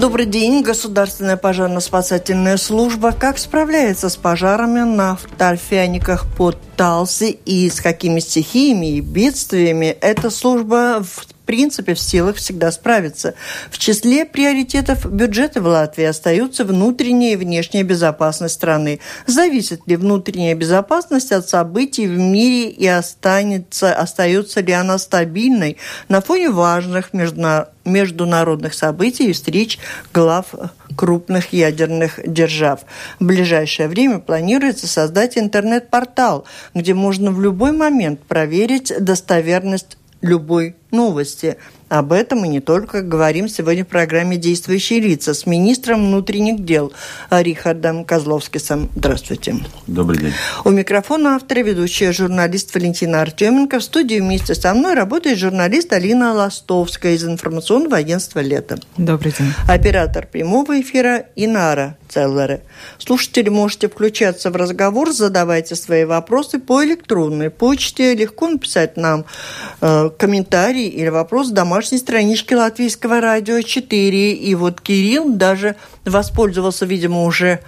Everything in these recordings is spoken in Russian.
Добрый день. Государственная пожарно-спасательная служба как справляется с пожарами на торфяниках под Талси и с какими стихиями и бедствиями эта служба в принципе в силах всегда справиться. В числе приоритетов бюджета в Латвии остаются внутренняя и внешняя безопасность страны. Зависит ли внутренняя безопасность от событий в мире и останется, остается ли она стабильной на фоне важных международных событий и встреч глав крупных ядерных держав. В ближайшее время планируется создать интернет-портал, где можно в любой момент проверить достоверность любой новости. Об этом и не только говорим сегодня в программе «Действующие лица» с министром внутренних дел Рихардом Козловскисом. Здравствуйте. Добрый день. У микрофона автор и ведущая журналист Валентина Артеменко. В студии вместе со мной работает журналист Алина Ластовская из информационного агентства «Лето». Добрый день. Оператор прямого эфира Инара Целлеры. Слушатели, можете включаться в разговор, задавайте свои вопросы по электронной почте. Легко написать нам э, комментарий или вопрос в домашней страничке Латвийского радио 4. И вот Кирилл даже воспользовался, видимо, уже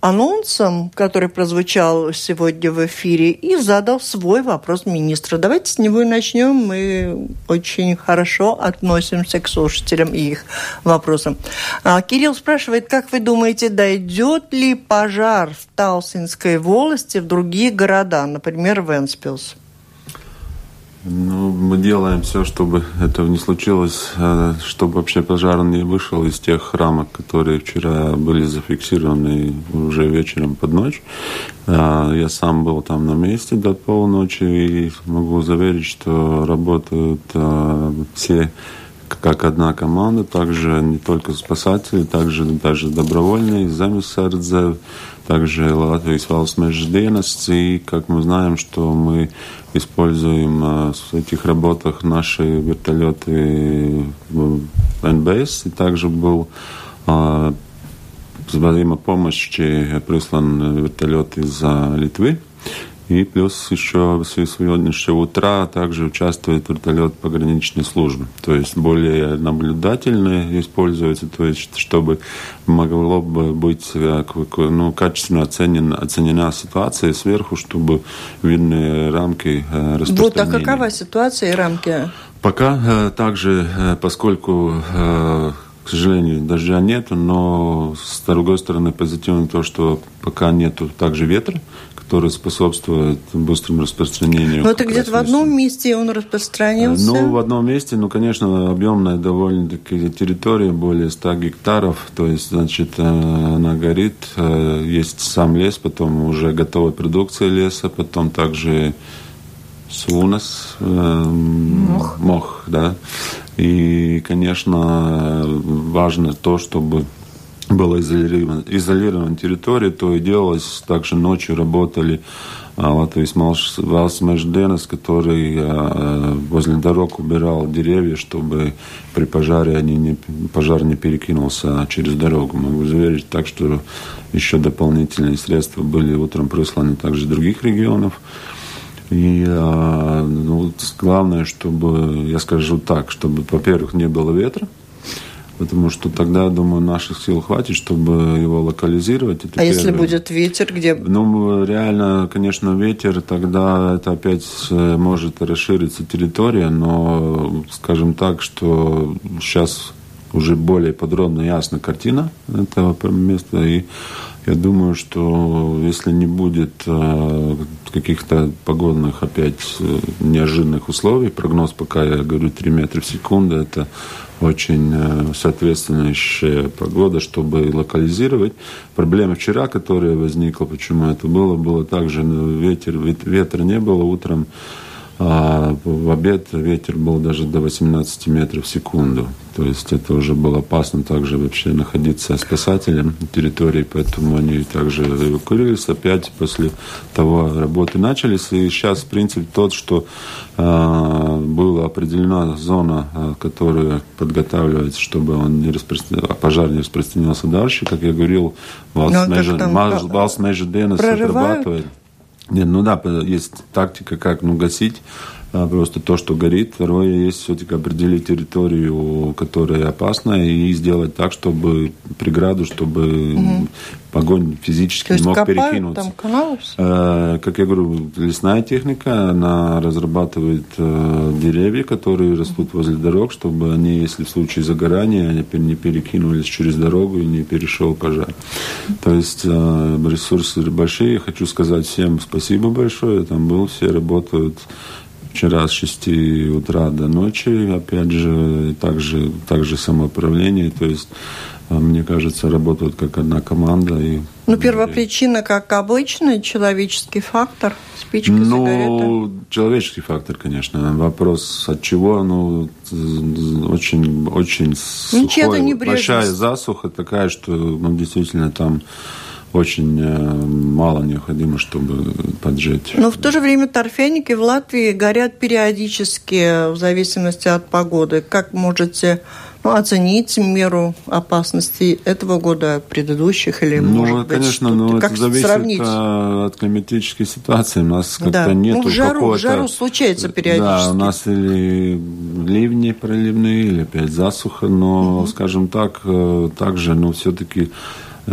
анонсом, который прозвучал сегодня в эфире, и задал свой вопрос министру. Давайте с него и начнем. Мы очень хорошо относимся к слушателям и их вопросам. А, Кирилл спрашивает, как вы думаете, дойдет ли пожар в Талсинской волости в другие города, например, в Энспилс? Ну, мы делаем все, чтобы этого не случилось, э, чтобы вообще пожар не вышел из тех рамок, которые вчера были зафиксированы уже вечером под ночь. Э, я сам был там на месте до полночи и могу заверить, что работают э, все как одна команда, также не только спасатели, также даже добровольные, замесардзе, также Латвийс valsts meža dienests, и как мы знаем, что мы используем в этих работах наши вертолеты НБС, и также был взаимопомощи прислан вертолет из Литвы, и плюс еще с сегодняшнего утра также участвует вертолет пограничной службы. То есть более наблюдательно используется, то есть чтобы могло бы быть э, ну, качественно оценена, оценена ситуация сверху, чтобы видны рамки распространения. Э, вот, а какова ситуация и рамки? Пока э, также, поскольку к сожалению, дождя нет, но с другой стороны позитивно то, что пока нету также ветра, который способствует быстрому распространению. Но это где-то в одном месте он распространился? Ну, в одном месте, ну, конечно, объемная довольно-таки территория, более 100 гектаров, то есть, значит, э, она горит, э, есть сам лес, потом уже готовая продукция леса, потом также сунас, э, мох. мох, да. И, конечно, важно то, чтобы была изолирована, изолирована территория, то и делалось. Также ночью работали Латвийс Valsts Межденес, который а, возле дорог убирал деревья, чтобы при пожаре они не, пожар не перекинулся через дорогу. Могу заверить так, что еще дополнительные средства были утром присланы также других регионов. И а, ну, главное, чтобы, я скажу так, чтобы, во-первых, не было ветра, потому что тогда, думаю, наших сил хватит, чтобы его локализировать. Это а первое. если будет ветер, где? Ну, реально, конечно, ветер, тогда это опять э, может расшириться территория, но, скажем так, что сейчас уже более подробно ясна картина этого места, и я думаю, что если не будет э, каких-то погодных опять э, неожиданных условий, прогноз пока я говорю 3 метра в секунду, это очень э, соответствующая погода, чтобы локализировать. Проблема вчера, которая возникла, почему это было, было также ветер, ветра не было утром. А в обед ветер был даже до 18 метров в секунду. То есть это уже было опасно также вообще находиться спасателем территории, поэтому они также эвакуировались. Опять после того работы начались. И сейчас принцип тот, что э, была определена зона, э, которая подготавливается, чтобы он не распространя... пожар не распространился дальше. Как я говорил, Valsts meža dienas отрабатывает. Нет, ну да, есть тактика, как ну, гасить просто то, что горит. Второе, есть все-таки определить территорию, которая опасна, и сделать так, чтобы преграду, чтобы угу. огонь физически то не мог копают перекинуться. Там каналы? Э, как я говорю, лесная техника, она разрабатывает э, деревья, которые растут возле дорог, чтобы они, если в случае загорания, они не перекинулись через дорогу и не перешел пожар. То есть э, ресурсы большие. Хочу сказать всем спасибо большое. Я там был, все работают Вчера с 6 утра до ночи, опять же, также, также самоуправление, то есть а, мне кажется, работают как одна команда. И... Ну, первопричина, как обычно, человеческий фактор, спички, ну, сигареты. человеческий фактор, конечно. Вопрос от чего, ну, очень, очень ну, сухой, большая засуха такая, что, ну, действительно, там очень э, мало необходимо, чтобы поджечь. Но в то же время торфяники в Латвии горят периодически в зависимости от погоды. Как можете ну, оценить меру опасности этого года предыдущих или, ну, может конечно, быть, ну, как это зависит сравнить? От климатической ситуации. У нас как-то да. нет ну, в жару, в жару случается периодически. Да, у нас или ливни проливные, или опять засуха, но, угу. скажем так, э, также, ну, все-таки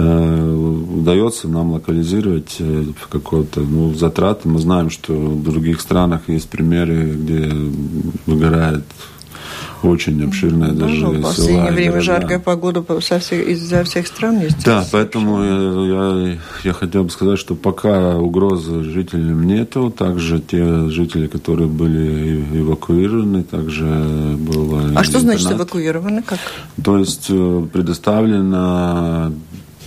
удается нам локализировать э, в какой-то ну, затраты. Мы знаем, что в других странах есть примеры, где выгорает очень обширная да, даже В последнее время города. жаркая погода со всех, из-за всех стран есть. Да, поэтому я, я, я хотел бы сказать, что пока угрозы жителям нету, также те жители, которые были эвакуированы, также было... А что значит эвакуированы? Как? То есть э, предоставлено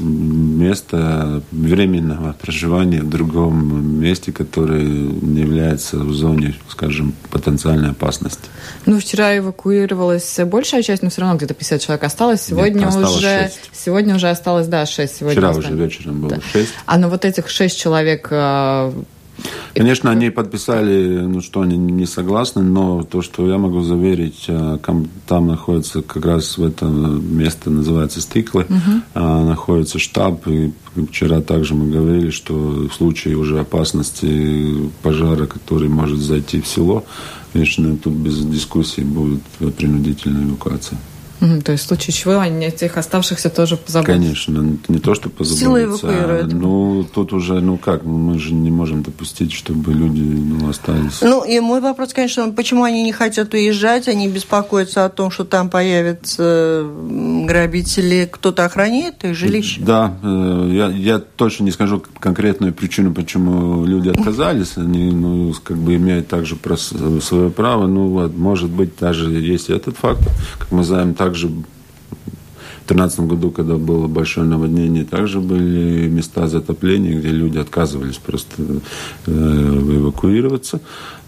место временного проживания в другом месте, которое не является в зоне, скажем, потенциальной опасности. Ну, вчера эвакуировалась большая часть, но все равно где-то 50 человек осталось. Сегодня осталось уже 6. сегодня уже осталось, да, 6. Сегодня вчера осталось. уже вечером было да. 6. А на вот этих 6 человек э, Конечно, они подписали, ну, что они не согласны, но то, что я могу заверить, э, там находится как раз в этом место, называется Стиклы, угу. находится штаб, и вчера также мы говорили, что в случае уже опасности пожара, который может зайти в село, конечно, тут без дискуссий будет принудительная эвакуация. То есть в случае чего они этих оставшихся тоже позаботятся? Конечно, не то, что позаботятся, а, ну, тут уже, ну как, мы же не можем допустить, чтобы люди ну, остались. Ну, и мой вопрос, конечно, почему они не хотят уезжать, они беспокоятся о том, что там появятся грабители, кто-то охраняет их жилище? Да, э, я, я точно не скажу конкретную причину, почему люди отказались, они, ну, как бы имеют также свое право, ну, вот, может быть, даже есть этот фактор, как мы знаем, так также в 2013 году, когда было большое наводнение, также были места затопления, где люди отказывались просто э, эвакуироваться.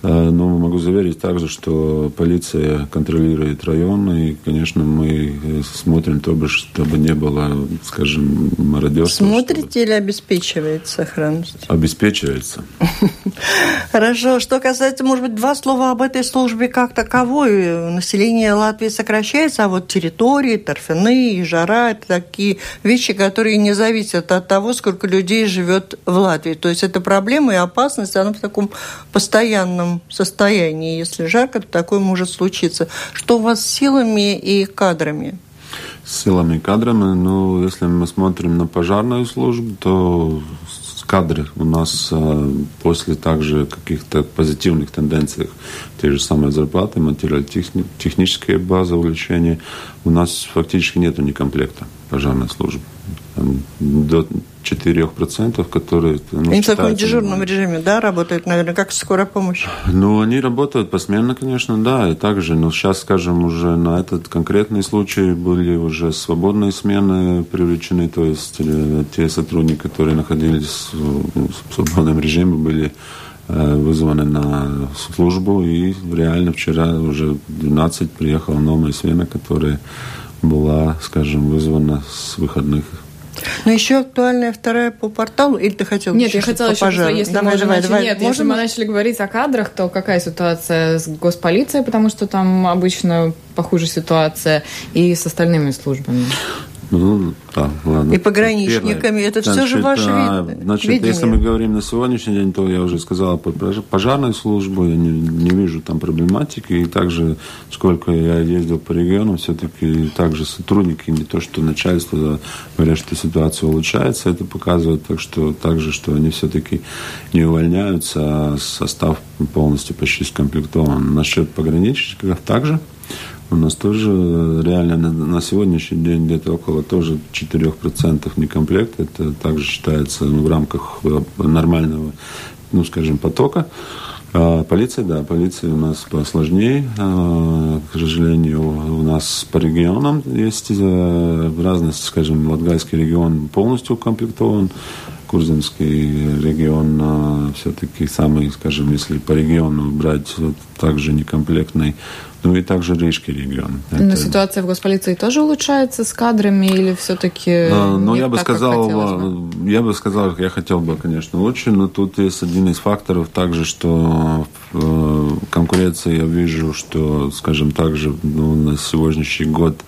Э, но могу заверить также, что полиция контролирует район, и, конечно, мы э, смотрим, чтобы, чтобы не было, скажем, мародерства. Смотрите чтобы... или обеспечивается сохранность? Обеспечивается. Хорошо. Что касается, может быть, два слова об этой службе как таковой. Население Латвии сокращается, а вот территории, торфяные, жара – это такие вещи, которые не зависят от того, сколько людей живет в Латвии. То есть это проблема и опасность, она в таком постоянном состоянии. Если жарко, то такое может случиться. Что у вас с силами и кадрами? С силами и кадрами, ну, если мы смотрим на пожарную службу, то кадры у нас а, после также каких-то позитивных тенденций, те же самые зарплаты, материально-техническая база увлечения, у нас фактически нет комплекта пожарной службы. До 4%, которые... Ну, они в таком дежурном режиме, да, работают, наверное, как скорая помощь? Ну, они работают посменно, конечно, да, и также, но сейчас, скажем, уже на этот конкретный случай были уже свободные смены привлечены, то есть э, те сотрудники, которые находились в свободном режиме, были вызваны на службу. И реально вчера уже 12 приехала новая смена, которая была, скажем, вызвана с выходных но еще актуальная вторая по порталу, или ты хотел Нет, я хотела еще, пожару? если давай, давай, начали, давай. Нет, Можно если мы начали говорить о кадрах, то какая ситуация с госполицией, потому что там обычно похуже ситуация, и с остальными службами? Ну, да, ладно. И пограничниками. Первое. Это значит, все же ваше а, вид, Значит, видение. если мы говорим на сегодняшний день, то я уже сказал про пожарную службу, я не, не вижу там проблематики. И также, сколько я ездил по региону, все-таки также сотрудники, не то что начальство, говорят, что ситуация улучшается, это показывает. Так что также, что они все-таки не увольняются, а состав полностью почти скомплектован. Насчет пограничников также – у нас тоже реально на, на сегодняшний день где-то около тоже 4% некомплект. Это также считается ну, в рамках э, нормального, ну, скажем, потока. А полиция, да, полиция у нас посложнее. А, к сожалению, у нас по регионам есть э, в разности, скажем, Латгальский регион полностью укомплектован. Курзинский регион а, все-таки самый, скажем, если по региону брать, также некомплектный. Ну и также Рижский регион. Но Это... ситуация в госполиции тоже улучшается с кадрами или все-таки? А, ну я бы сказал, бы? я бы сказал, я хотел бы, конечно, лучше, но тут есть один из факторов также, что э, конкуренции я вижу, что, скажем, также ну, на сегодняшний год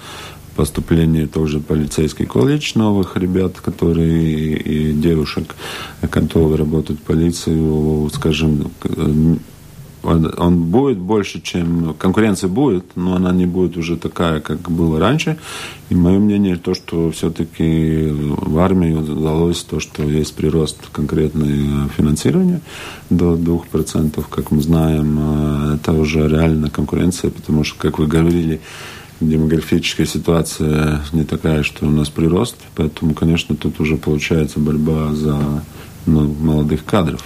поступление тоже полицейский колледж новых ребят, которые и девушек, которые работают в полицию, скажем, он, будет больше, чем... Конкуренция будет, но она не будет уже такая, как было раньше. И мое мнение то, что все-таки в армии удалось то, что есть прирост конкретное финансирования до 2%, как мы знаем. А это уже реальная конкуренция, потому что, как вы говорили, демографическая ситуация не такая, что у нас прирост. Поэтому, конечно, тут уже получается борьба за ну, молодых кадров.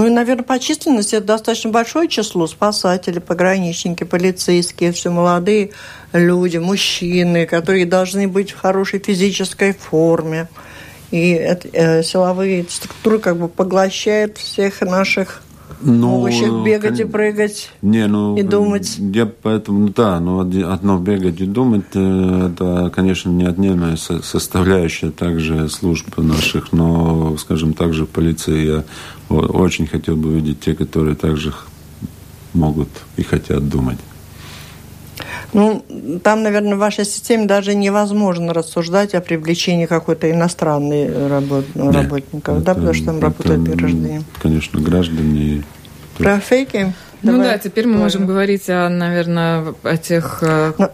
Ну и, наверное, по численности это достаточно большое число. Спасатели, пограничники, полицейские, все молодые люди, мужчины, которые должны быть в хорошей физической форме. И э, силовые структуры как бы поглощают всех наших ну, могущих бегать кон... и прыгать не, ну, и думать. Я поэтому, ну, да, но одно бегать и думать, э, это, конечно, неотъемлемая составляющая также служб наших, но, скажем, также в полиции я очень хотел бы видеть те, которые также могут и хотят думать. Ну, там, наверное, в вашей системе даже невозможно рассуждать о привлечении какой-то иностранной работ... Нет, работников, это, да, потому что там это, работают граждане. Конечно, граждане. Про фейки? Ну Давай. да, теперь мы можем говорить о, наверное, о тех э, Но...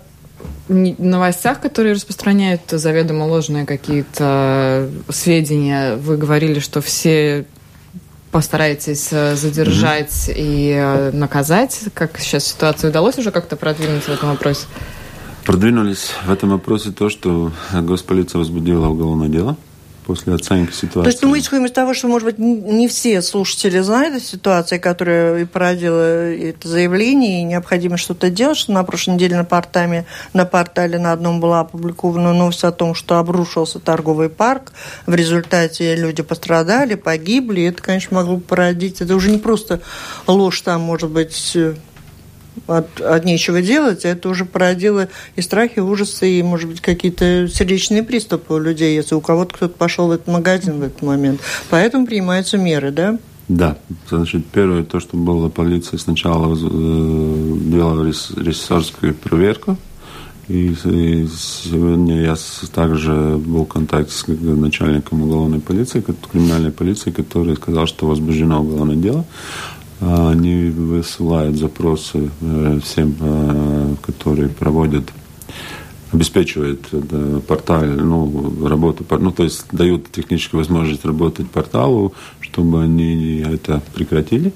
новостях, которые распространяют заведомо ложные какие-то сведения. Вы говорили, что все постараетесь э, задержать mm-hmm. и э, наказать? Как сейчас ситуацию удалось уже как-то продвинуться в этом вопросе? Продвинулись в этом вопросе то, что госполиция возбудила уголовное дело после оценки ситуации. То есть мы исходим из того, что, может быть, не все слушатели знают о ситуации, которая и породила это заявление, и необходимо что-то делать, что на прошлой неделе на портале, на портале на одном была опубликована новость о том, что обрушился торговый парк, в результате люди пострадали, погибли, это, конечно, могло породить, это уже не просто ложь там, может быть, от, от нечего делать, а это уже породило и страхи, и ужасы, и, может быть, какие-то сердечные приступы у людей, если у кого-то кто-то пошел в этот магазин в этот момент. Поэтому принимаются меры, да? Да, значит, первое, то, что было полиция сначала э, делала режиссерскую проверку, и, и сегодня я также был в контакте с начальником уголовной полиции, криминальной полиции, который сказал, что возбуждено уголовное дело. А, они высылают запросы э, всем, э, которые проводят обеспечивают портал, ну, работу, ну, то есть дают техническую возможность работать порталу, чтобы они это прекратили.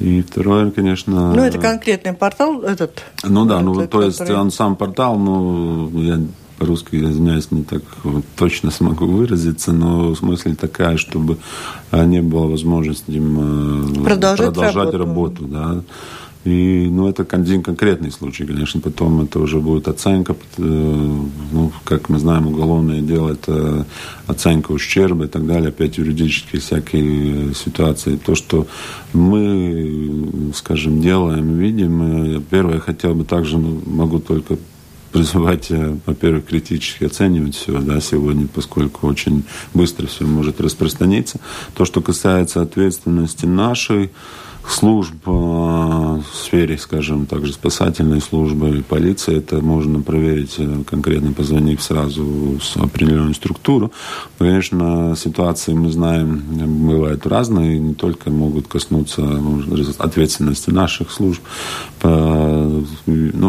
И второе, конечно... Ну, это конкретный портал этот? Ну да, ну, то есть он сам портал, ну, я по-русски, извиняюсь, не так вот точно смогу выразиться, но смысл такая, чтобы не было возможности им продолжать, продолжать работу. работу да. И, ну, это один конкретный случай, конечно, потом это уже будет оценка, э, ну, как мы знаем, уголовное дело, это оценка ущерба и так далее, опять юридические всякие ситуации. То, что мы, скажем, делаем, видим, первое, я хотел бы также, ну, могу только призывать, э, во-первых, критически оценивать все да, сегодня, поскольку очень быстро все может распространиться. То, что касается ответственности нашей, служб э, в сфере, скажем, также спасательной службы и полиции, это можно проверить, э, конкретно позвонив сразу в определенную структуру. Конечно, ситуации, мы знаем, бывают разные, не только могут коснуться ну, ответственности наших служб. Ну,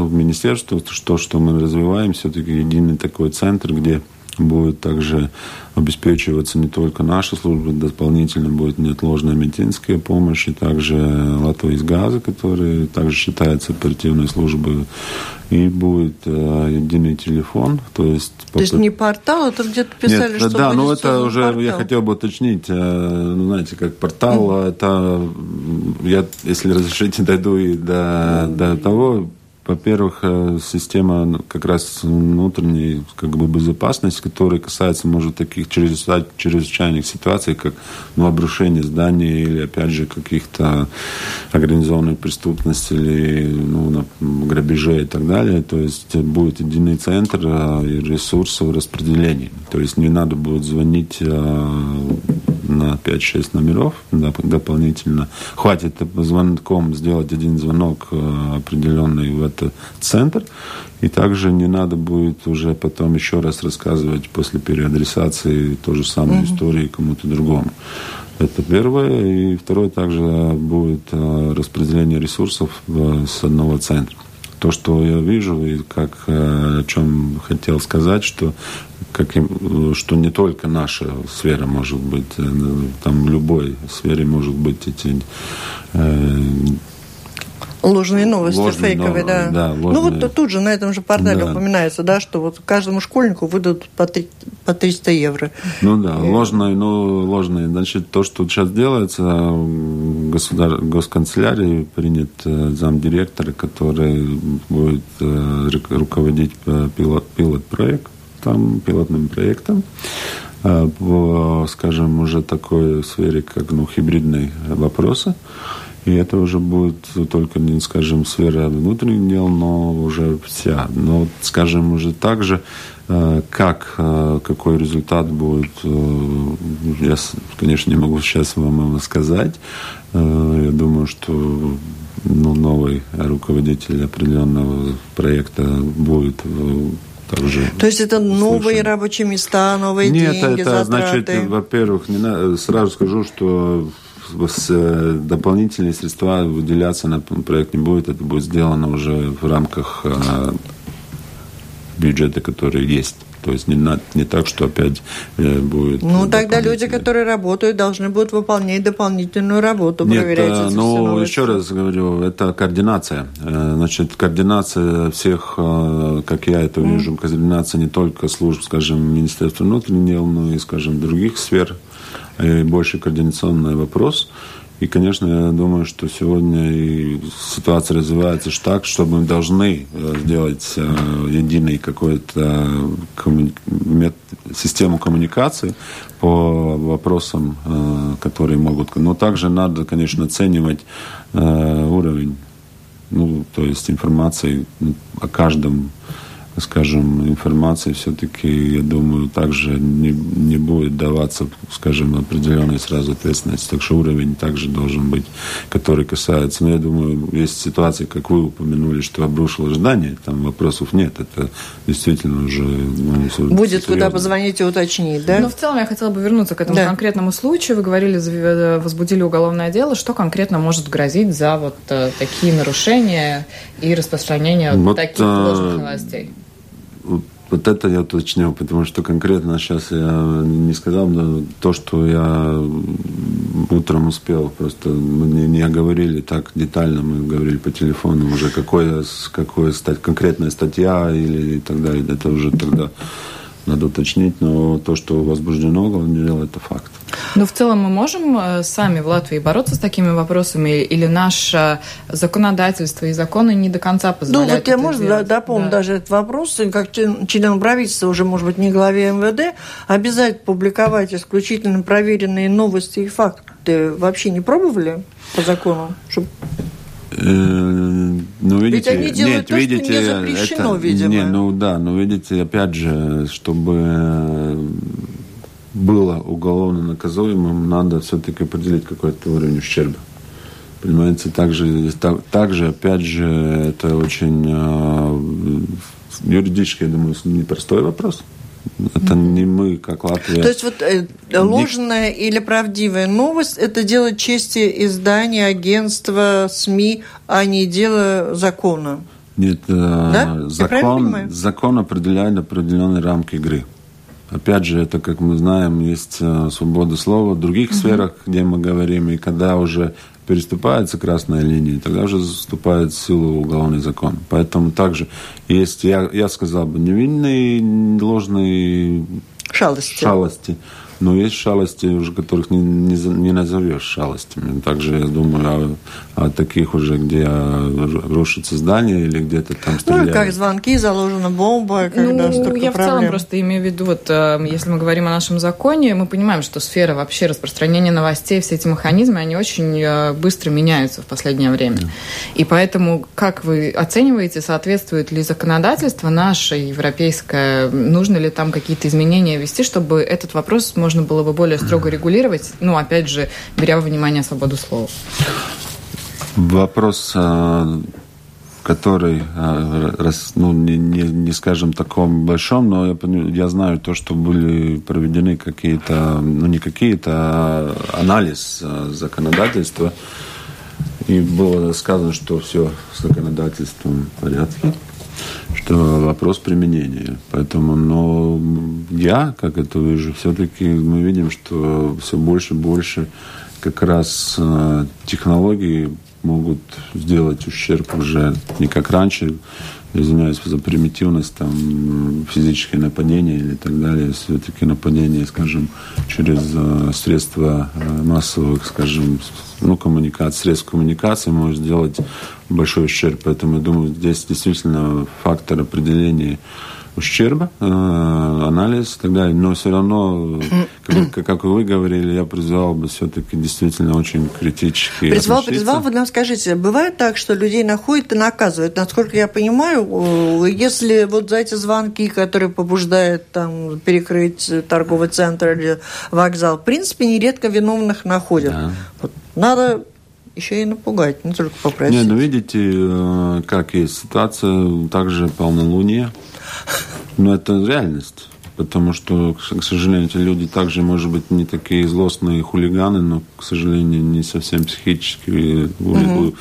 в министерстве, то, что мы развиваем, все-таки единый такой центр, где будет также обеспечиваться не только наша служба, дополнительно будет неотложная медицинская помощь, и также Латва из газа, который также считается оперативной службой, и будет э, единый телефон, то есть... То есть не портал, это где-то писали, Нет, что Да, ну это уже, портал. я хотел бы уточнить, э, ну, знаете, как портал, mm. это, я, если разрешите, дойду и до, до того, во-первых, э, система как раз внутренней как бы, безопасности, которая касается, может, таких чрезвычайных ситуаций, как ну, обрушение здания или, опять же, каких-то организованной преступности или ну, грабежей и так далее. То есть будет единый центр э, ресурсов распределения. То есть не надо будет звонить э, на 5-6 номеров дополнительно. Хватит звонком сделать один звонок определенный в это центр. И также не надо будет уже потом еще раз рассказывать после переадресации ту же самую mm-hmm. историю кому-то другому. Это первое. И второе также будет э, распределение ресурсов с одного центра. То, что я вижу и как, э, о чем хотел сказать, что, как, что не только наша сфера может быть, э, там в любой сфере может быть эти Ложные новости, ложные, фейковые, да. да ложные. Ну вот тут же на этом же портале да. упоминается, да, что вот каждому школьнику выдадут по, 3, по 300 евро. Ну да, ложные, ну ложные. Значит, то, что сейчас делается, в государ... госканцелярии принят э, замдиректора, который будет э, руководить э, пилот, пилот-проект, там, пилотным проектом по, скажем, уже такой сфере, как ну, хибридные вопросы. И это уже будет только, не скажем, сфера внутренних дел, но уже вся. Но, скажем, уже также, э, как, э, какой результат будет, э, я, конечно, не могу сейчас вам сказать. Я думаю, что ну, новый руководитель определенного проекта будет также. То есть это новые рабочие места, новые Нет, деньги, это затраты? значит, во-первых, не, сразу скажу, что Э, дополнительные средства выделяться на проект не будет. Это будет сделано уже в рамках э, бюджета, который есть. То есть не, на, не так, что опять э, будет... Ну, тогда люди, которые работают, должны будут выполнять дополнительную работу, Нет, проверять эти ну, еще раз говорю, это координация. Значит, координация всех, как я это вижу, mm. координация не только служб, скажем, Министерства внутренних дел, но и, скажем, других сфер и больше координационный вопрос. И, конечно, я думаю, что сегодня и ситуация развивается так, что мы должны э, сделать э, единый какой-то систему коммуникации по вопросам, э, которые могут... Но также надо, конечно, оценивать уровень, ну, то есть информации о каждом скажем, информации все-таки, я думаю, также не, не будет даваться, скажем, определенной сразу ответственности. Так что уровень также должен быть, который касается, но я думаю, есть ситуации, как вы упомянули, что обрушило здание, там вопросов нет, это действительно уже... Ну, будет серьезно. куда позвонить и уточнить, да? Ну, в целом я хотела бы вернуться к этому да. конкретному случаю. Вы говорили, э, возбудили уголовное дело. Что конкретно может грозить за вот э, такие нарушения и распространение вот, таких а... ложных новостей? Вот это я уточнил, потому что конкретно сейчас я не сказал, но то, что я утром успел, просто мы не, не говорили так детально, мы говорили по телефону уже, какое, какое стать, конкретная статья или и так далее, это уже тогда надо уточнить, но то, что возбуждено уголовное дело, это факт. Но в целом мы можем э, сами в Латвии бороться с такими вопросами, или наше законодательство и законы не до конца ну, позволяют Ну, вот я, можно делать? дополнить да. даже этот вопрос, как член правительства, уже, может быть, не главе МВД, обязательно публиковать исключительно проверенные новости и факты. Вообще не пробовали по закону? Чтобы ну, видите, Ведь они делают нет, то, видите, что не запрещено, это, видимо. Не, ну да, но видите, опять же, чтобы было уголовно наказуемым, надо все-таки определить какой-то уровень ущерба. Понимаете, также, так, также, опять же, это очень э, юридически, я думаю, непростой вопрос. Это не мы, как Латвия. То есть вот э, ложная не... или правдивая новость – это дело чести издания, агентства, СМИ, а не дело закона. Нет, э, да? закон, закон определяет определенные рамки игры. Опять же, это, как мы знаем, есть э, свобода слова в других угу. сферах, где мы говорим, и когда уже переступается красная линия, тогда уже вступает в силу уголовный закон. Поэтому также есть, я, я сказал бы, невинные ложные шалости. шалости но есть шалости, уже которых не, не, не назовешь шалостями. Также я думаю о, о таких уже, где рушится здание или где-то там стреляют. Ну, как звонки, заложена бомба, когда ну, я проблем. в целом просто имею в виду, вот э, если мы говорим о нашем законе, мы понимаем, что сфера вообще распространения новостей, все эти механизмы, они очень э, быстро меняются в последнее время. Yeah. И поэтому, как вы оцениваете, соответствует ли законодательство наше, европейское, нужно ли там какие-то изменения ввести, чтобы этот вопрос можно можно было бы более строго регулировать, ну, опять же, беря во внимание свободу слова? Вопрос, а, который, а, ну, не, не, не скажем таком большом, но я, я знаю то, что были проведены какие-то, ну, не какие-то, а анализ а, законодательства, и было сказано, что все с законодательством в порядке что вопрос применения. Поэтому, но я, как это вижу, все-таки мы видим, что все больше и больше как раз э, технологии могут сделать ущерб уже не как раньше, извиняюсь за примитивность, там, физическое нападение или так далее, все-таки нападение, скажем, через э, средства э, массовых, скажем, ну, коммуникации, средств коммуникации может сделать большой ущерб. Поэтому, я думаю, здесь действительно фактор определения ущерба, э, анализ и так далее. Но все равно, как, как вы говорили, я призвал бы все-таки действительно очень критически Призвал, относиться. призвал, вы нам скажите, бывает так, что людей находят и наказывают? Насколько я понимаю, если вот за эти звонки, которые побуждают там перекрыть торговый центр или вокзал, в принципе, нередко виновных находят. Да. Вот надо еще и напугать, не только попросить. Не, ну видите, э, как есть ситуация, также полнолуние. Но это реальность. Потому что, к сожалению, эти люди также, может быть, не такие злостные хулиганы, но, к сожалению, не совсем психически угу.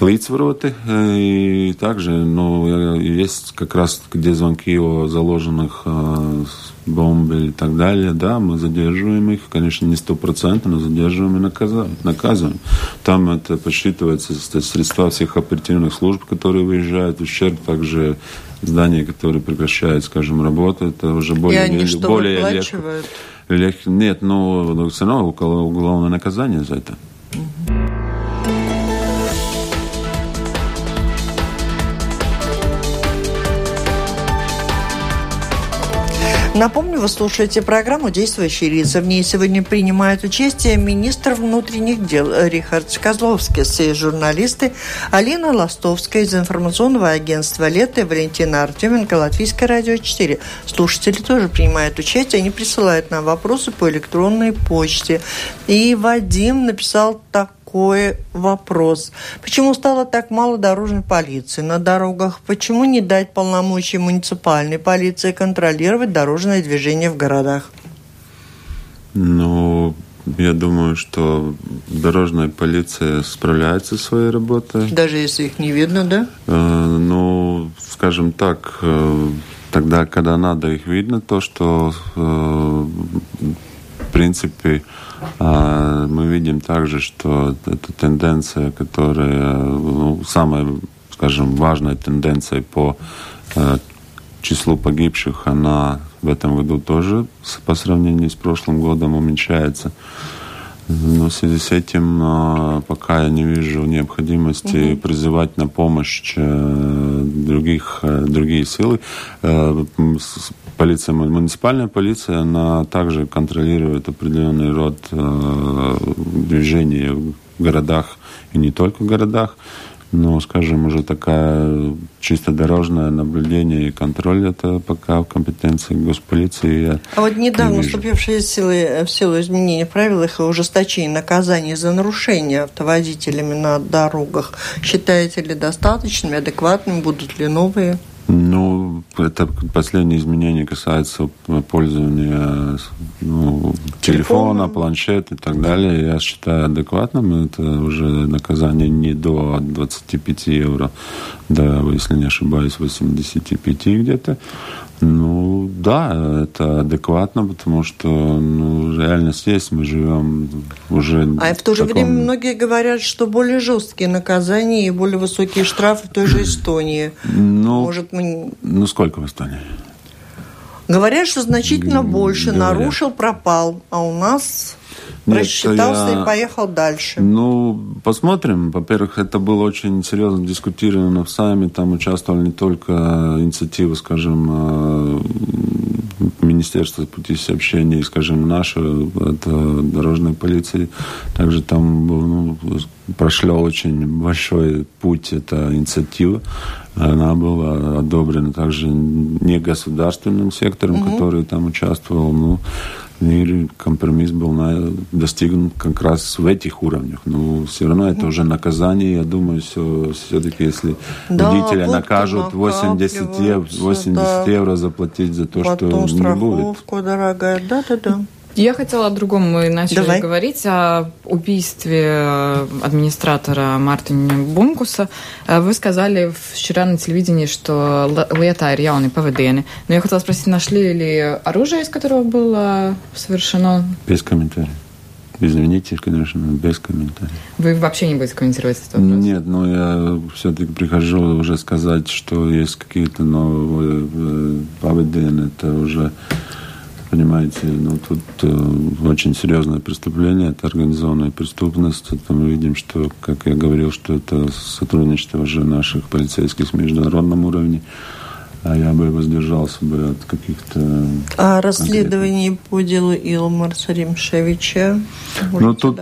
лицевороты. И также, но есть как раз, где звонки о заложенных э, бомбы и так далее, да, мы задерживаем их, конечно, не стопроцентно, но задерживаем и наказываем. наказываем. Там это подсчитывается средства всех оперативных служб, которые выезжают, ущерб также здания, которые прекращают, скажем, работу, это уже более... И они что, более легко, легко. Нет, но все равно уголовное наказание за это. Напомню, вы слушаете программу «Действующие лица». В ней сегодня принимают участие министр внутренних дел Рихард Козловский, все журналисты Алина Ластовская из информационного агентства «Лето» и Валентина Артеменко, Латвийское радио 4. Слушатели тоже принимают участие, они присылают нам вопросы по электронной почте. И Вадим написал так такой вопрос. Почему стало так мало дорожной полиции на дорогах? Почему не дать полномочий муниципальной полиции контролировать дорожное движение в городах? Ну, я думаю, что дорожная полиция справляется со своей работой. Даже если их не видно, да? Э, ну, скажем так, э, тогда, когда надо их видно, то, что, э, в принципе, а, мы видим также, что эта тенденция, которая, ну, самая, скажем, важная тенденция по э, числу погибших, она в этом году тоже по сравнению с прошлым годом уменьшается. Но в связи с этим а, пока я не вижу необходимости угу. призывать на помощь э, других, э, другие силы. Э, полиция, муниципальная полиция, она также контролирует определенный род движения в городах и не только в городах. Но, скажем, уже такая чисто дорожное наблюдение и контроль это пока в компетенции госполиции. а вот недавно вступившие в силу, в силу изменения в правилах и ужесточения наказаний за нарушения автоводителями на дорогах, считаете ли достаточными, адекватными, будут ли новые? Ну, это последнее изменение касается пользования ну, телефона, планшета и так далее. Я считаю адекватным. Это уже наказание не до 25 евро, до, если не ошибаюсь, 85 где-то. Ну, да, это адекватно, потому что ну, реальность есть, мы живем уже... А в то же таком... время многие говорят, что более жесткие наказания и более высокие штрафы в той же Эстонии. Ну, Может, мы... ну сколько в Эстонии? Говорят, что значительно больше. Говорят. Нарушил, пропал. А у нас нет, Рассчитался я... и поехал дальше. Ну, посмотрим. Во-первых, это было очень серьезно дискутировано в Сайме. Там участвовали не только инициативы, скажем, э, Министерства пути сообщений, скажем, наши, это дорожной полиции. Также там ну, прошло очень большой путь, это инициатива. Она была одобрена также негосударственным сектором, угу. который там участвовал. Ну, и компромисс был на, достигнут как раз в этих уровнях. Но все равно это уже наказание. Я думаю, все, все-таки если да, водителя накажут 80, евро, 80 да. евро заплатить за то, Потом что не будет. дорогая. Да-да-да. Я хотела о другом. Мы начали Давай. говорить о убийстве администратора Мартина Бункуса. Э, вы сказали вчера на телевидении, что лета ir jauni pavadieni. Но я хотела спросить, нашли ли оружие, из которого было совершено? Без комментариев. Извините, конечно, без комментариев. Вы вообще не будете комментировать этот вопрос? Нет, но я все-таки прихожу уже сказать, что есть какие-то новые э, поведения. Это уже понимаете, ну, тут э, очень серьезное преступление, это организованная преступность. Это мы видим, что, как я говорил, что это сотрудничество уже наших полицейских с международном уровне. А я бы воздержался бы от каких-то... А расследование по делу Илмарса Римшевича? Ну, тут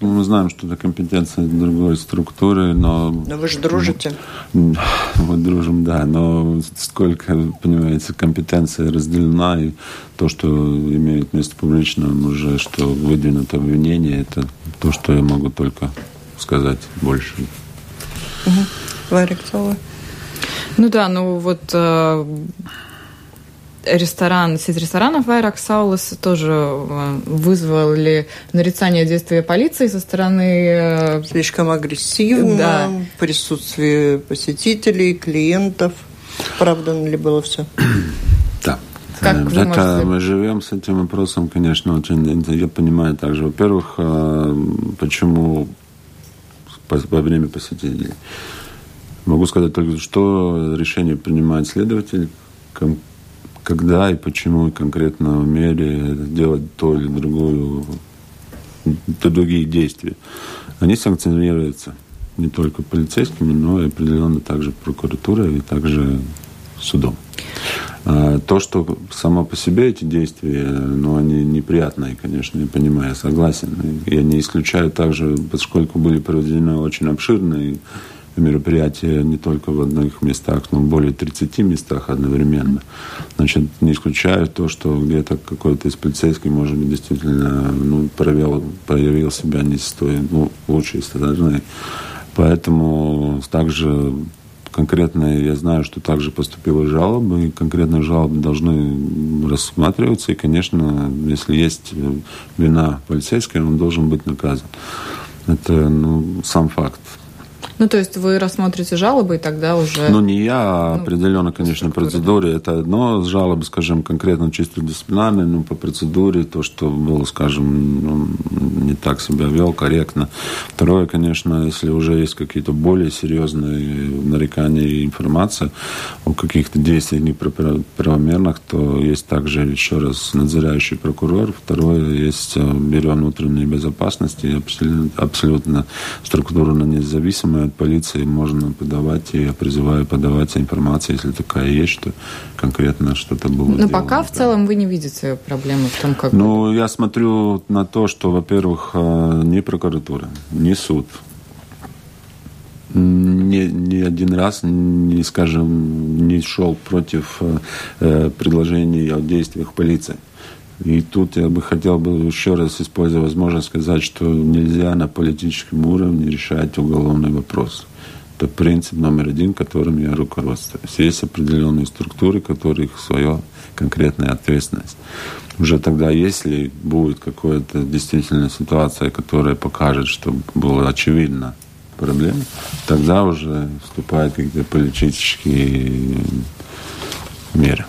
э, мы знаем, что это компетенция другой структуры, но... Но вы же дружите. Мы дружим, да, но сколько, понимаете, компетенция разделена, и то, что имеет место публично, уже что выдвинуто обвинение, это то, что я могу только сказать больше. Угу. Варя Ну да, ну вот э, ресторан, сеть ресторанов Вайрак Саулас тоже э, вызвали нарицание действия полиции со стороны... Э, Слишком агрессивно, да. присутствие посетителей, клиентов. Правда ли было все? Да. Как э, это, можете... Мы живем с этим вопросом, конечно, очень... Я понимаю также, во-первых, почему во время посетителей. Могу сказать только, что решение принимает следователь, когда и почему конкретно в мере делать то или другую, другие действия. Они санкционируются не только полицейскими, но и определенно также прокуратурой и также судом. А то, что само по себе эти действия, ну, они неприятные, конечно, я понимаю, я согласен. Я не исключаю также, поскольку были проведены очень обширные мероприятия не только в одних местах, но в более 30 местах одновременно. Значит, не исключаю то, что где-то какой-то из полицейских, может быть, действительно ну, проявил, проявил себя не с той ну, лучшей стороны. Поэтому также конкретно я знаю, что также поступила жалоба, и конкретно жалобы должны рассматриваться, и, конечно, если есть вина полицейская, он должен быть наказан. Это ну, сам факт. Ну, то есть вы рассмотрите жалобы и тогда уже... Ну, не я, а ну, определенно, конечно, процедуре. Это одно, жалобы, скажем, конкретно чисто дисциплинарные, ну, по процедуре, то, что было, скажем, ну, не так себя вел, корректно. Второе, конечно, если уже есть какие-то более серьезные нарекания и информация о каких-то действиях неправомерных, то есть также еще раз надзирающий прокурор. Второе, есть э, бюро внутренней безопасности, абсолютно, абсолютно структурно независимая от полиции, можно подавать, и я призываю подавать информацию, если такая есть, что конкретно что-то было Но сделано, пока в целом вы не видите проблемы в том, как... Ну, я смотрю на то, что, во-первых, э, ни прокуратура, ни суд, ни, ни один раз не, скажем, не шел против э, предложений о действиях полиции. И тут я бы хотел бы еще раз использовать возможность сказать, что нельзя на политическом уровне решать уголовный вопрос. Это принцип номер один, которым я руководствуюсь. Есть определенные структуры, которых свое конкретная ответственность. Уже тогда, если будет какая-то действительно ситуация, которая покажет, что было очевидно проблема, тогда уже вступают какие-то политические меры.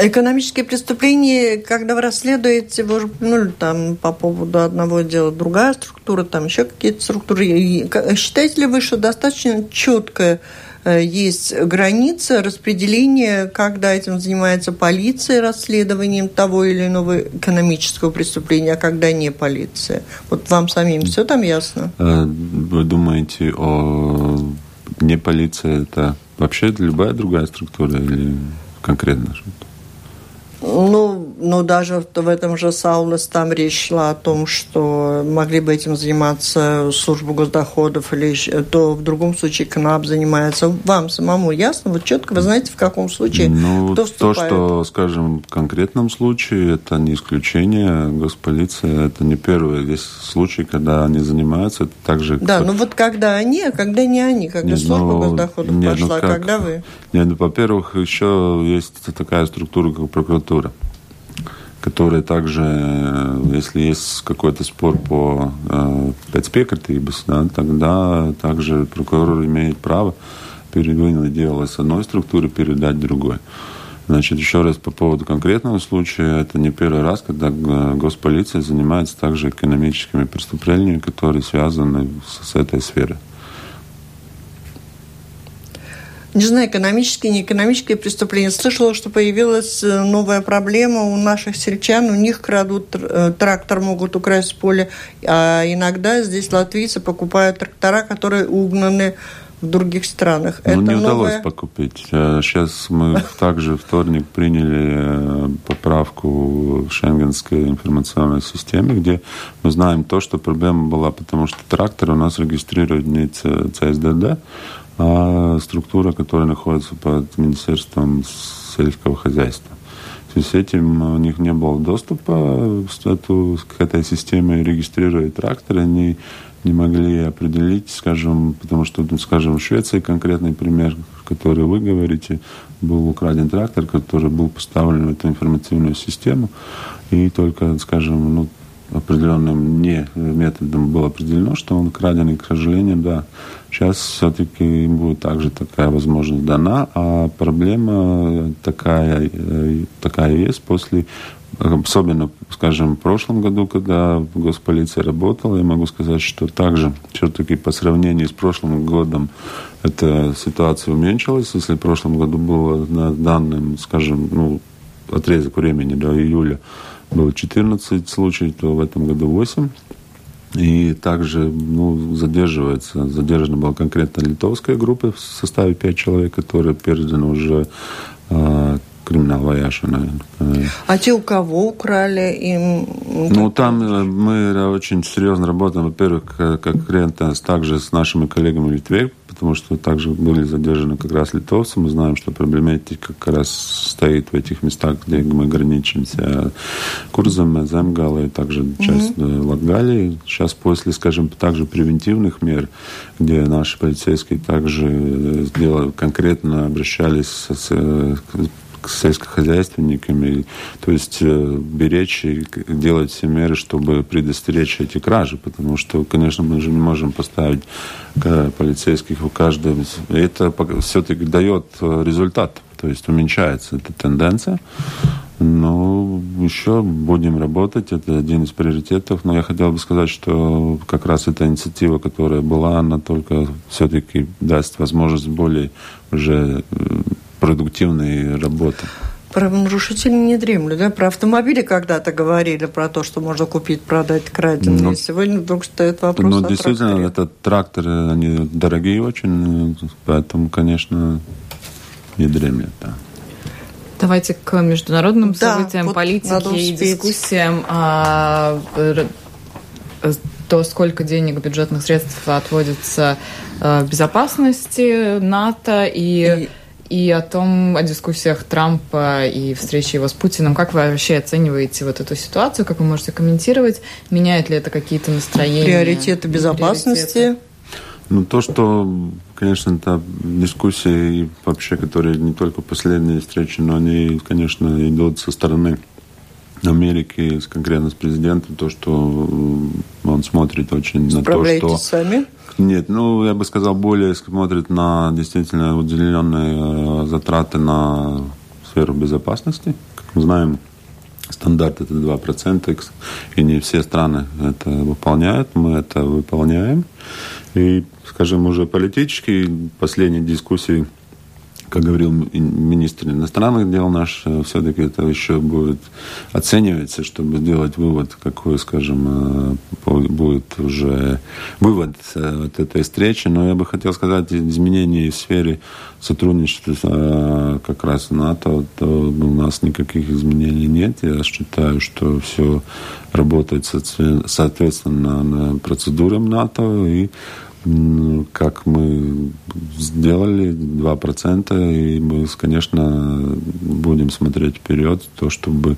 Экономические преступления, когда вы расследуете, вы уже упомянули там по поводу одного дела другая структура, там еще какие-то структуры. И считаете ли вы, что достаточно четкая э, есть граница распределения, когда этим занимается полиция расследованием того или иного экономического преступления, а когда не полиция. Вот вам самим все там ясно? Э, вы думаете о не полиция, это вообще любая другая структура или конкретно? Ну, ну, даже в этом же Саулес там речь шла о том, что могли бы этим заниматься служба госдоходов или то в другом случае КНАП занимается. Вам самому ясно? Вот четко вы знаете, в каком случае ну, кто вступает? То, что, скажем, в конкретном случае, это не исключение. Госполиция, это не первый. Есть случаи, когда они занимаются, это также... Да, как... ну вот когда они, а когда не они, когда нет, служба ну, госдоходов нет, ну пошла, ну, как... когда вы? Нет, ну, во-первых, еще есть такая структура, как прокуратура которая также, э, если есть какой-то спор по э, да, тогда также прокурор имеет право передвинуть дело с одной структуры, передать другой. Значит, еще раз по поводу конкретного случая, это не первый раз, когда э, госполиция занимается также экономическими преступлениями, которые связаны с этой сферой. Не знаю, экономические, не экономические преступления. Слышала, что появилась э, новая проблема у наших сельчан. У них крадут э, трактор, могут украсть с поля. А иногда здесь латвийцы покупают трактора, которые угнаны в других странах. Ну, Это не новое... удалось покупить. Сейчас э, мы также вторник приняли поправку в шенгенской информационной системе, где мы знаем то, что проблема была, потому что трактор у нас регистрирует не ЦСДД, а структура, которая находится под Министерством сельского хозяйства. В связи с этим у них не было доступа к этой системе регистрировать тракторы. Они не могли определить, скажем, потому что, ну, скажем, в Швеции конкретный пример, который вы говорите, был украден трактор, который был поставлен в эту информационную систему, и только, скажем, ну, определенным не методом было определено, что он краден, и, к сожалению, да, сейчас все-таки им будет также такая возможность дана, а проблема такая, э, такая есть после Особенно, скажем, в прошлом году, когда госполиция работала, я могу сказать, что также все-таки по сравнению с прошлым годом эта ситуация уменьшилась. Если в прошлом году было на данным, скажем, ну, отрезок времени до июля было 14 случаев, то в этом году 8. И также ну, задерживается, задержана была конкретно литовская группа в составе 5 человек, которые переданы уже э, криминал ваяшина. А те, у кого украли им? Ну, там э, мы очень серьезно работаем, во-первых, конкретно также с нашими коллегами в Литве, потому что также были задержаны как раз литовцы. Мы знаем, что проблематика как раз стоит в этих местах, где мы граничимся Курзом, Земгалой, также часть mm-hmm. Латгалии. Сейчас после, скажем, также превентивных мер, где наши полицейские также сделали, конкретно обращались с, сельскохозяйственниками. То есть э, беречь и делать все меры, чтобы предостеречь эти кражи, потому что, конечно, мы же не можем поставить полицейских у каждого. Это все-таки дает э, результат, то есть уменьшается эта тенденция. Но еще будем работать, это один из приоритетов. Но я хотел бы сказать, что как раз эта инициатива, которая была, она только все-таки даст возможность более уже э, продуктивной работы. Правонарушители не дремлют, да? Про автомобили когда-то говорили, про то, что можно купить, продать краденые. Ну, Сегодня вдруг стоит вопрос Ну, действительно, тракторе. это тракторы, они дорогие очень, поэтому, конечно, не дремлют, да. Давайте к международным да, событиям, вот политике и дискуссиям. А, то, сколько денег бюджетных средств отводится а, безопасности НАТО и, и... и о том, о дискуссиях Трампа и встрече его с Путиным. Как вы вообще оцениваете вот эту ситуацию? Как вы можете комментировать? Меняет ли это какие-то настроения? Приоритеты безопасности? Приоритеты? Ну, то, что, конечно, это дискуссии, и вообще, которые не только последние встречи, но они, конечно, идут со стороны Америки, конкретно с президентом, то, что он смотрит очень на то, что... сами? Нет, ну, я бы сказал, более смотрит на действительно уделенные э, затраты на сферу безопасности. Как мы знаем, стандарт это 2%, и не все страны это выполняют, мы это выполняем. И, скажем, уже политические последние дискуссии как говорил министр иностранных дел наш, э, все-таки это еще будет оцениваться, чтобы сделать вывод, какой, скажем, э, будет уже вывод э, от этой встречи. Но я бы хотел сказать, изменения в сфере сотрудничества как раз НАТО, то у нас никаких изменений нет. Я считаю, что все работает соответственно процедурам НАТО и как мы сделали 2%, и мы, конечно, будем смотреть вперед, то, чтобы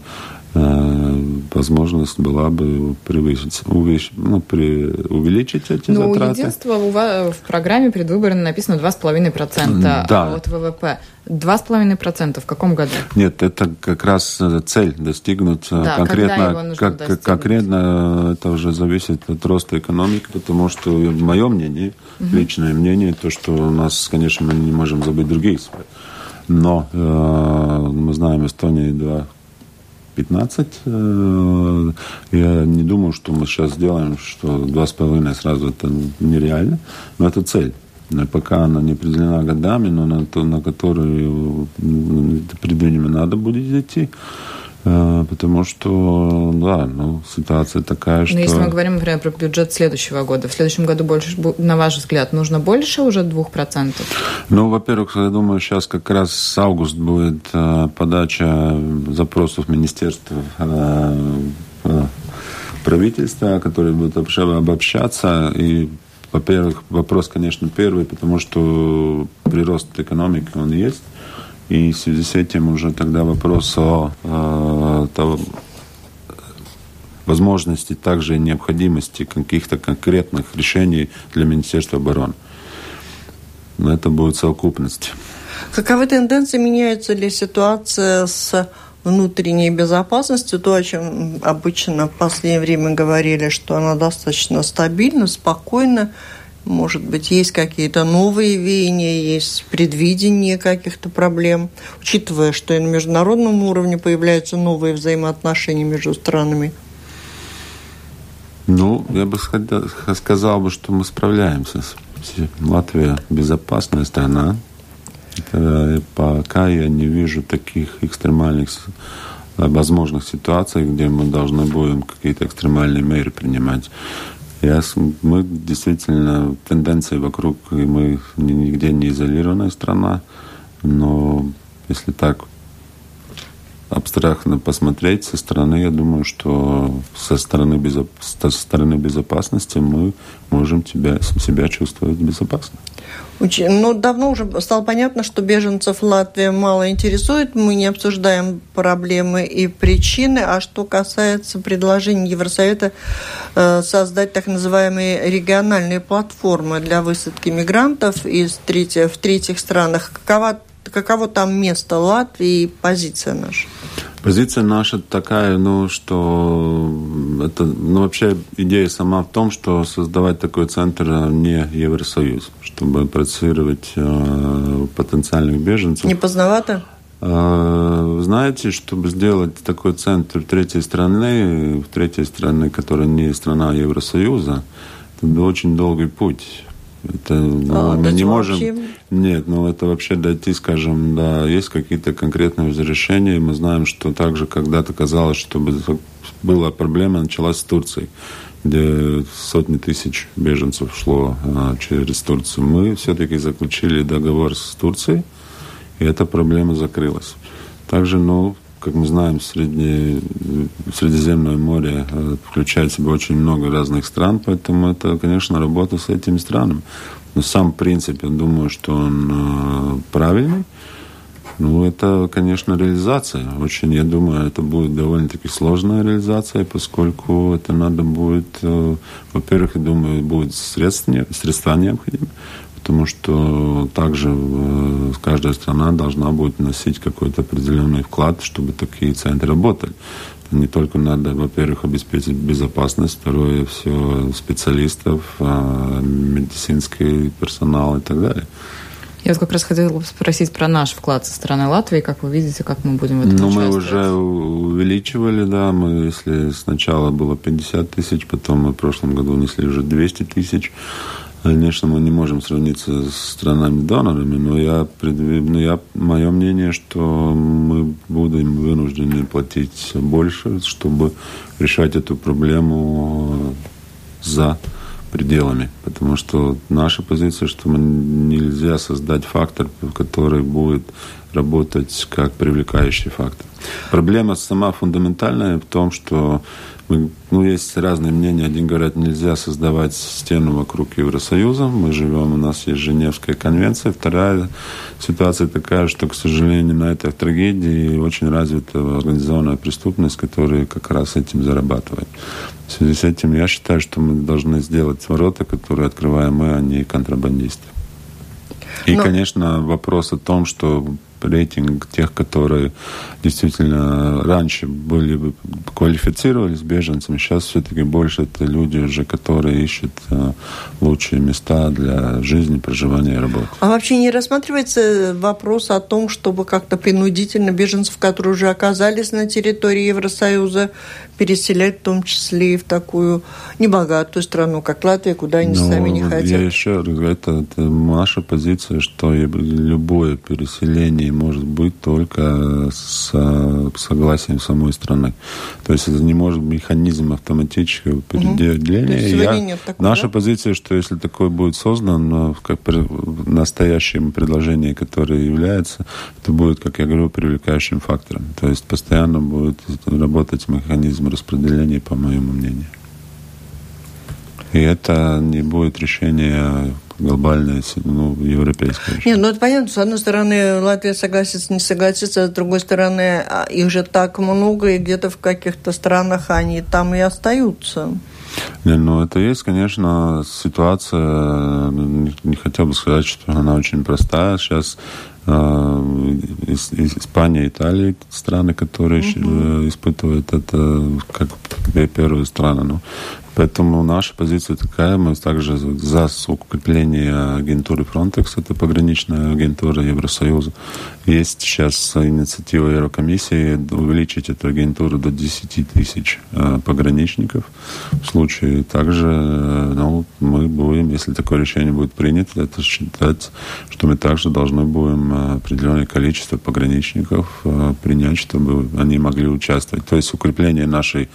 возможность была бы превысить, увеличить, ну, при, увеличить эти ну, затраты. единство у вас в программе предвыборной написано 2,5% да. от ВВП. 2,5% в каком году? Нет, это как раз цель достигнуть э, да, конкретно. Как, достигнуть? конкретно это уже зависит от роста экономики, потому что мое мнение, угу. личное мнение, то, что у нас, конечно, мы не можем забыть другие. Но э, мы знаем, Эстония 2 15. Э, я не думаю, что мы сейчас сделаем, что два с половиной сразу это нереально, но это цель. Пока она не определена годами, но на, то, на которую предвидимо надо будет идти. Э, потому что, да, ну, ситуация такая, что... Но если мы говорим, например, про бюджет следующего года, в следующем году больше, на ваш взгляд, нужно больше уже 2%? Ну, во-первых, я думаю, сейчас как раз август будет э, подача запросов министерства э, правительства, которые будут обобщаться. И, во-первых, вопрос, конечно, первый, потому что прирост экономики, он есть. И в связи с этим уже тогда вопрос о, о, о возможности, также необходимости каких-то конкретных решений для Министерства обороны. Но это будет совокупность. Каковы тенденции, меняется ли ситуация с внутренней безопасностью, то, о чем обычно в последнее время говорили, что она достаточно стабильна, спокойна, может быть, есть какие-то новые веяния, есть предвидение каких-то проблем, учитывая, что и на международном уровне появляются новые взаимоотношения между странами? Ну, я бы сказал, бы, что мы справляемся. Латвия безопасная страна. Пока я не вижу таких экстремальных возможных ситуаций, где мы должны будем какие-то экстремальные меры принимать. Я, мы действительно, тенденции вокруг, и мы нигде не изолированная страна, но если так абстрактно посмотреть со стороны, я думаю, что со стороны, безо... со стороны безопасности мы можем тебя, себя чувствовать безопасно. Ну, давно уже стало понятно, что беженцев Латвия мало интересует. Мы не обсуждаем проблемы и причины. А что касается предложений Евросовета э, создать так называемые региональные платформы для высадки мигрантов из третьих, в третьих странах, какова каково там место Латвии и позиция наша? Позиция наша такая, ну, что это, ну, вообще идея сама в том, что создавать такой центр не Евросоюз, чтобы процессировать э, потенциальных беженцев. Не поздновато? Э, знаете, чтобы сделать такой центр третьей страны, в третьей страны, которая не страна Евросоюза, это очень долгий путь. Это, ну, а, мы не можем... Нет, ну это вообще дойти, скажем, да, есть какие-то конкретные разрешения. Мы знаем, что также когда-то казалось, что была проблема, началась с Турцией, где сотни тысяч беженцев шло а, через Турцию. Мы все-таки заключили договор с Турцией, и эта проблема закрылась. Также, ну, как мы знаем, Средне... Средиземное море э, включает в себя очень много разных стран, поэтому это, конечно, работа с этими странами. Но сам принцип, я думаю, что он э, правильный. Ну, это, конечно, реализация. Очень, я думаю, это будет довольно-таки сложная реализация, поскольку это надо будет, э, во-первых, я думаю, будет средства, средства необходимы потому что также э, каждая страна должна будет вносить какой-то определенный вклад, чтобы такие центры работали. Не только надо, во-первых, обеспечить безопасность, второе, все специалистов, а, медицинский персонал и так далее. Я вот как раз хотела спросить про наш вклад со стороны Латвии, как вы видите, как мы будем в этом Ну, мы уже увеличивали, да, мы, если сначала было 50 тысяч, потом мы в прошлом году внесли уже 200 тысяч, Конечно, мы не можем сравниться с странами-донорами, но я, ну, я, мое мнение, что мы будем вынуждены платить больше, чтобы решать эту проблему за пределами. Потому что наша позиция, что мы нельзя создать фактор, который будет работать как привлекающий фактор. Проблема сама фундаментальная в том, что мы, ну, есть разные мнения. Один говорят, нельзя создавать стену вокруг Евросоюза. Мы живем, у нас есть Женевская конвенция. Вторая ситуация такая, что, к сожалению, на этой трагедии очень развита организованная преступность, которая как раз этим зарабатывает. В связи с этим я считаю, что мы должны сделать ворота, которые открываем мы, а не контрабандисты. И, Но... конечно, вопрос о том, что рейтинг тех, которые действительно раньше были бы квалифицировались беженцами, сейчас все-таки больше это люди уже, которые ищут э, лучшие места для жизни, проживания и работы. А вообще не рассматривается вопрос о том, чтобы как-то принудительно беженцев, которые уже оказались на территории Евросоюза, переселять в том числе и в такую небогатую страну, как Латвия, куда они ну, сами не хотят? Я еще раз говорю, это, это наша позиция, что любое переселение может быть только с согласием самой страны. То есть это не может быть механизм автоматического переделения. Угу. Я, такого, наша да? позиция, что если такое будет создано, как при, настоящем предложении, которое является, это будет, как я говорю, привлекающим фактором. То есть постоянно будет работать механизм распределения, по моему мнению. И это не будет решение глобальное, ну, европейское. Нет, ну это понятно. С одной стороны, Латвия согласится, не согласится, а с другой стороны, а, их же так много, и где-то в каких-то странах они там и остаются. Не, ну это есть, конечно, ситуация, не, не хотел бы сказать, что она очень простая. Сейчас э, Испания, Италия, страны, которые угу. испытывают это как первые страны. Ну, Поэтому наша позиция такая, мы также за укрепление агентуры Frontex, это пограничная агентура Евросоюза. Есть сейчас инициатива Еврокомиссии увеличить эту агентуру до 10 тысяч э, пограничников. В случае также э, ну, мы будем, если такое решение будет принято, это считать, что мы также должны будем э, определенное количество пограничников принять, чтобы они могли участвовать. То есть укрепление нашей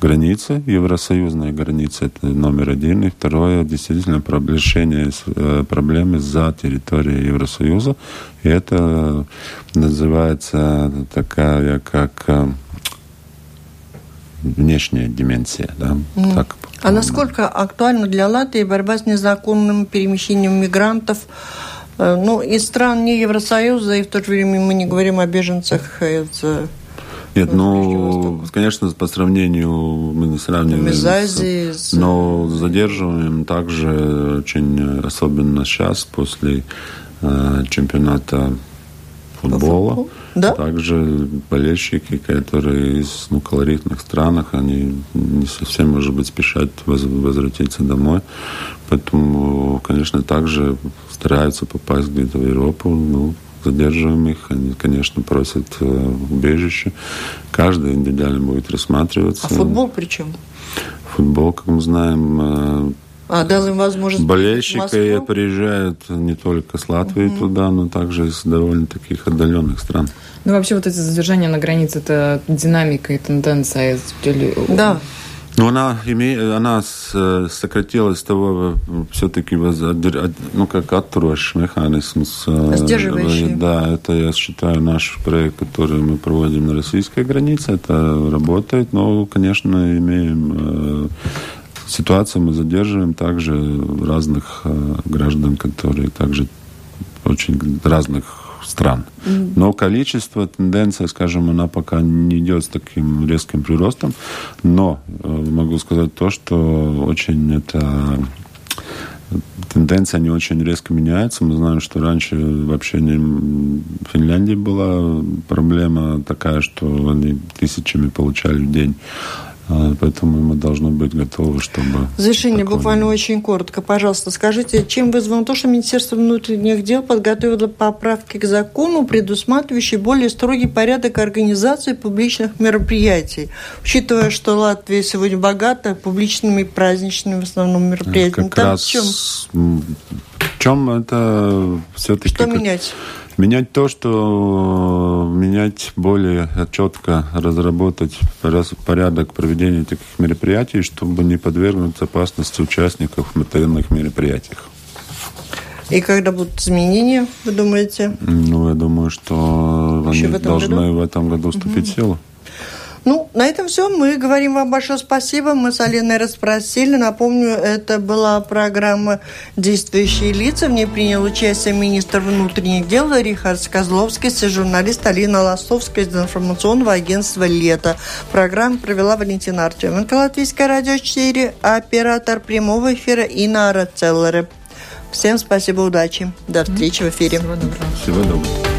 границы, евросоюзной границы, это номер один. И второе, действительно, решение э, проблемы за территорией Евросоюза. И это называется такая, как э, внешняя дименсия. Да? Mm. Так, а насколько актуальна для Латвии борьба с незаконным перемещением мигрантов э, ну, из стран не Евросоюза, и в то же время мы не говорим о беженцах из нет, ну, конечно, по сравнению мы не сравниваем. Из Азии, с... Но задерживаем также очень, особенно сейчас, после э, чемпионата футбола. Футбол? Да? Также болельщики, которые из ну, колоритных странах, они не совсем, может быть, спешат возвратиться домой. Поэтому, конечно, также стараются попасть где-то в Европу. Ну, задерживаем их, они, конечно, просят э, убежище. Каждый индивидуально будет рассматриваться. А футбол при чем? Футбол, как мы знаем, э, а, дал им возможность Болельщики приезжают не только с Латвии угу. туда, но также из довольно таких отдаленных стран. Ну, вообще, вот эти задержания на границе, это динамика и тенденция. Да. Ну, она, име, она сократилась того все-таки, ну, как оттурош механизм. Сдерживающий. Да, это, я считаю, наш проект, который мы проводим на российской границе, это работает, но, конечно, имеем ситуацию мы задерживаем также разных э, граждан, которые также очень разных стран. Но количество, тенденция, скажем, она пока не идет с таким резким приростом. Но э, могу сказать то, что очень это тенденция не очень резко меняется. Мы знаем, что раньше вообще не, в Финляндии была проблема такая, что они тысячами получали в день поэтому мы должны быть готовы, чтобы... В завершение, буквально очень коротко, пожалуйста, скажите, чем вызвано то, что Министерство внутренних дел подготовило поправки к закону, предусматривающие более строгий порядок организации публичных мероприятий, учитывая, что Латвия сегодня богата публичными праздничными в основном мероприятиями. Как Там раз... в чем? В чем это все-таки... Что как... менять? Менять то, что э, менять более четко, разработать порядок проведения таких мероприятий, чтобы не подвергнуть опасности участников в материальных мероприятиях. И когда будут изменения, вы думаете? Ну, я думаю, что Еще они в должны году? в этом году вступить угу. в силу. Ну, на этом все. Мы говорим вам большое спасибо. Мы с Алиной расспросили. Напомню, это была программа «Действующие лица». В ней принял участие министр внутренних дел Рихард Козловский, журналист Алина Ластовская из информационного агентства «Лето». Программу провела Валентина Артеменко, Латвийское радио 4, оператор прямого эфира Инара Целлере. Всем спасибо, удачи. До встречи в эфире. Всего доброго. Всего доброго.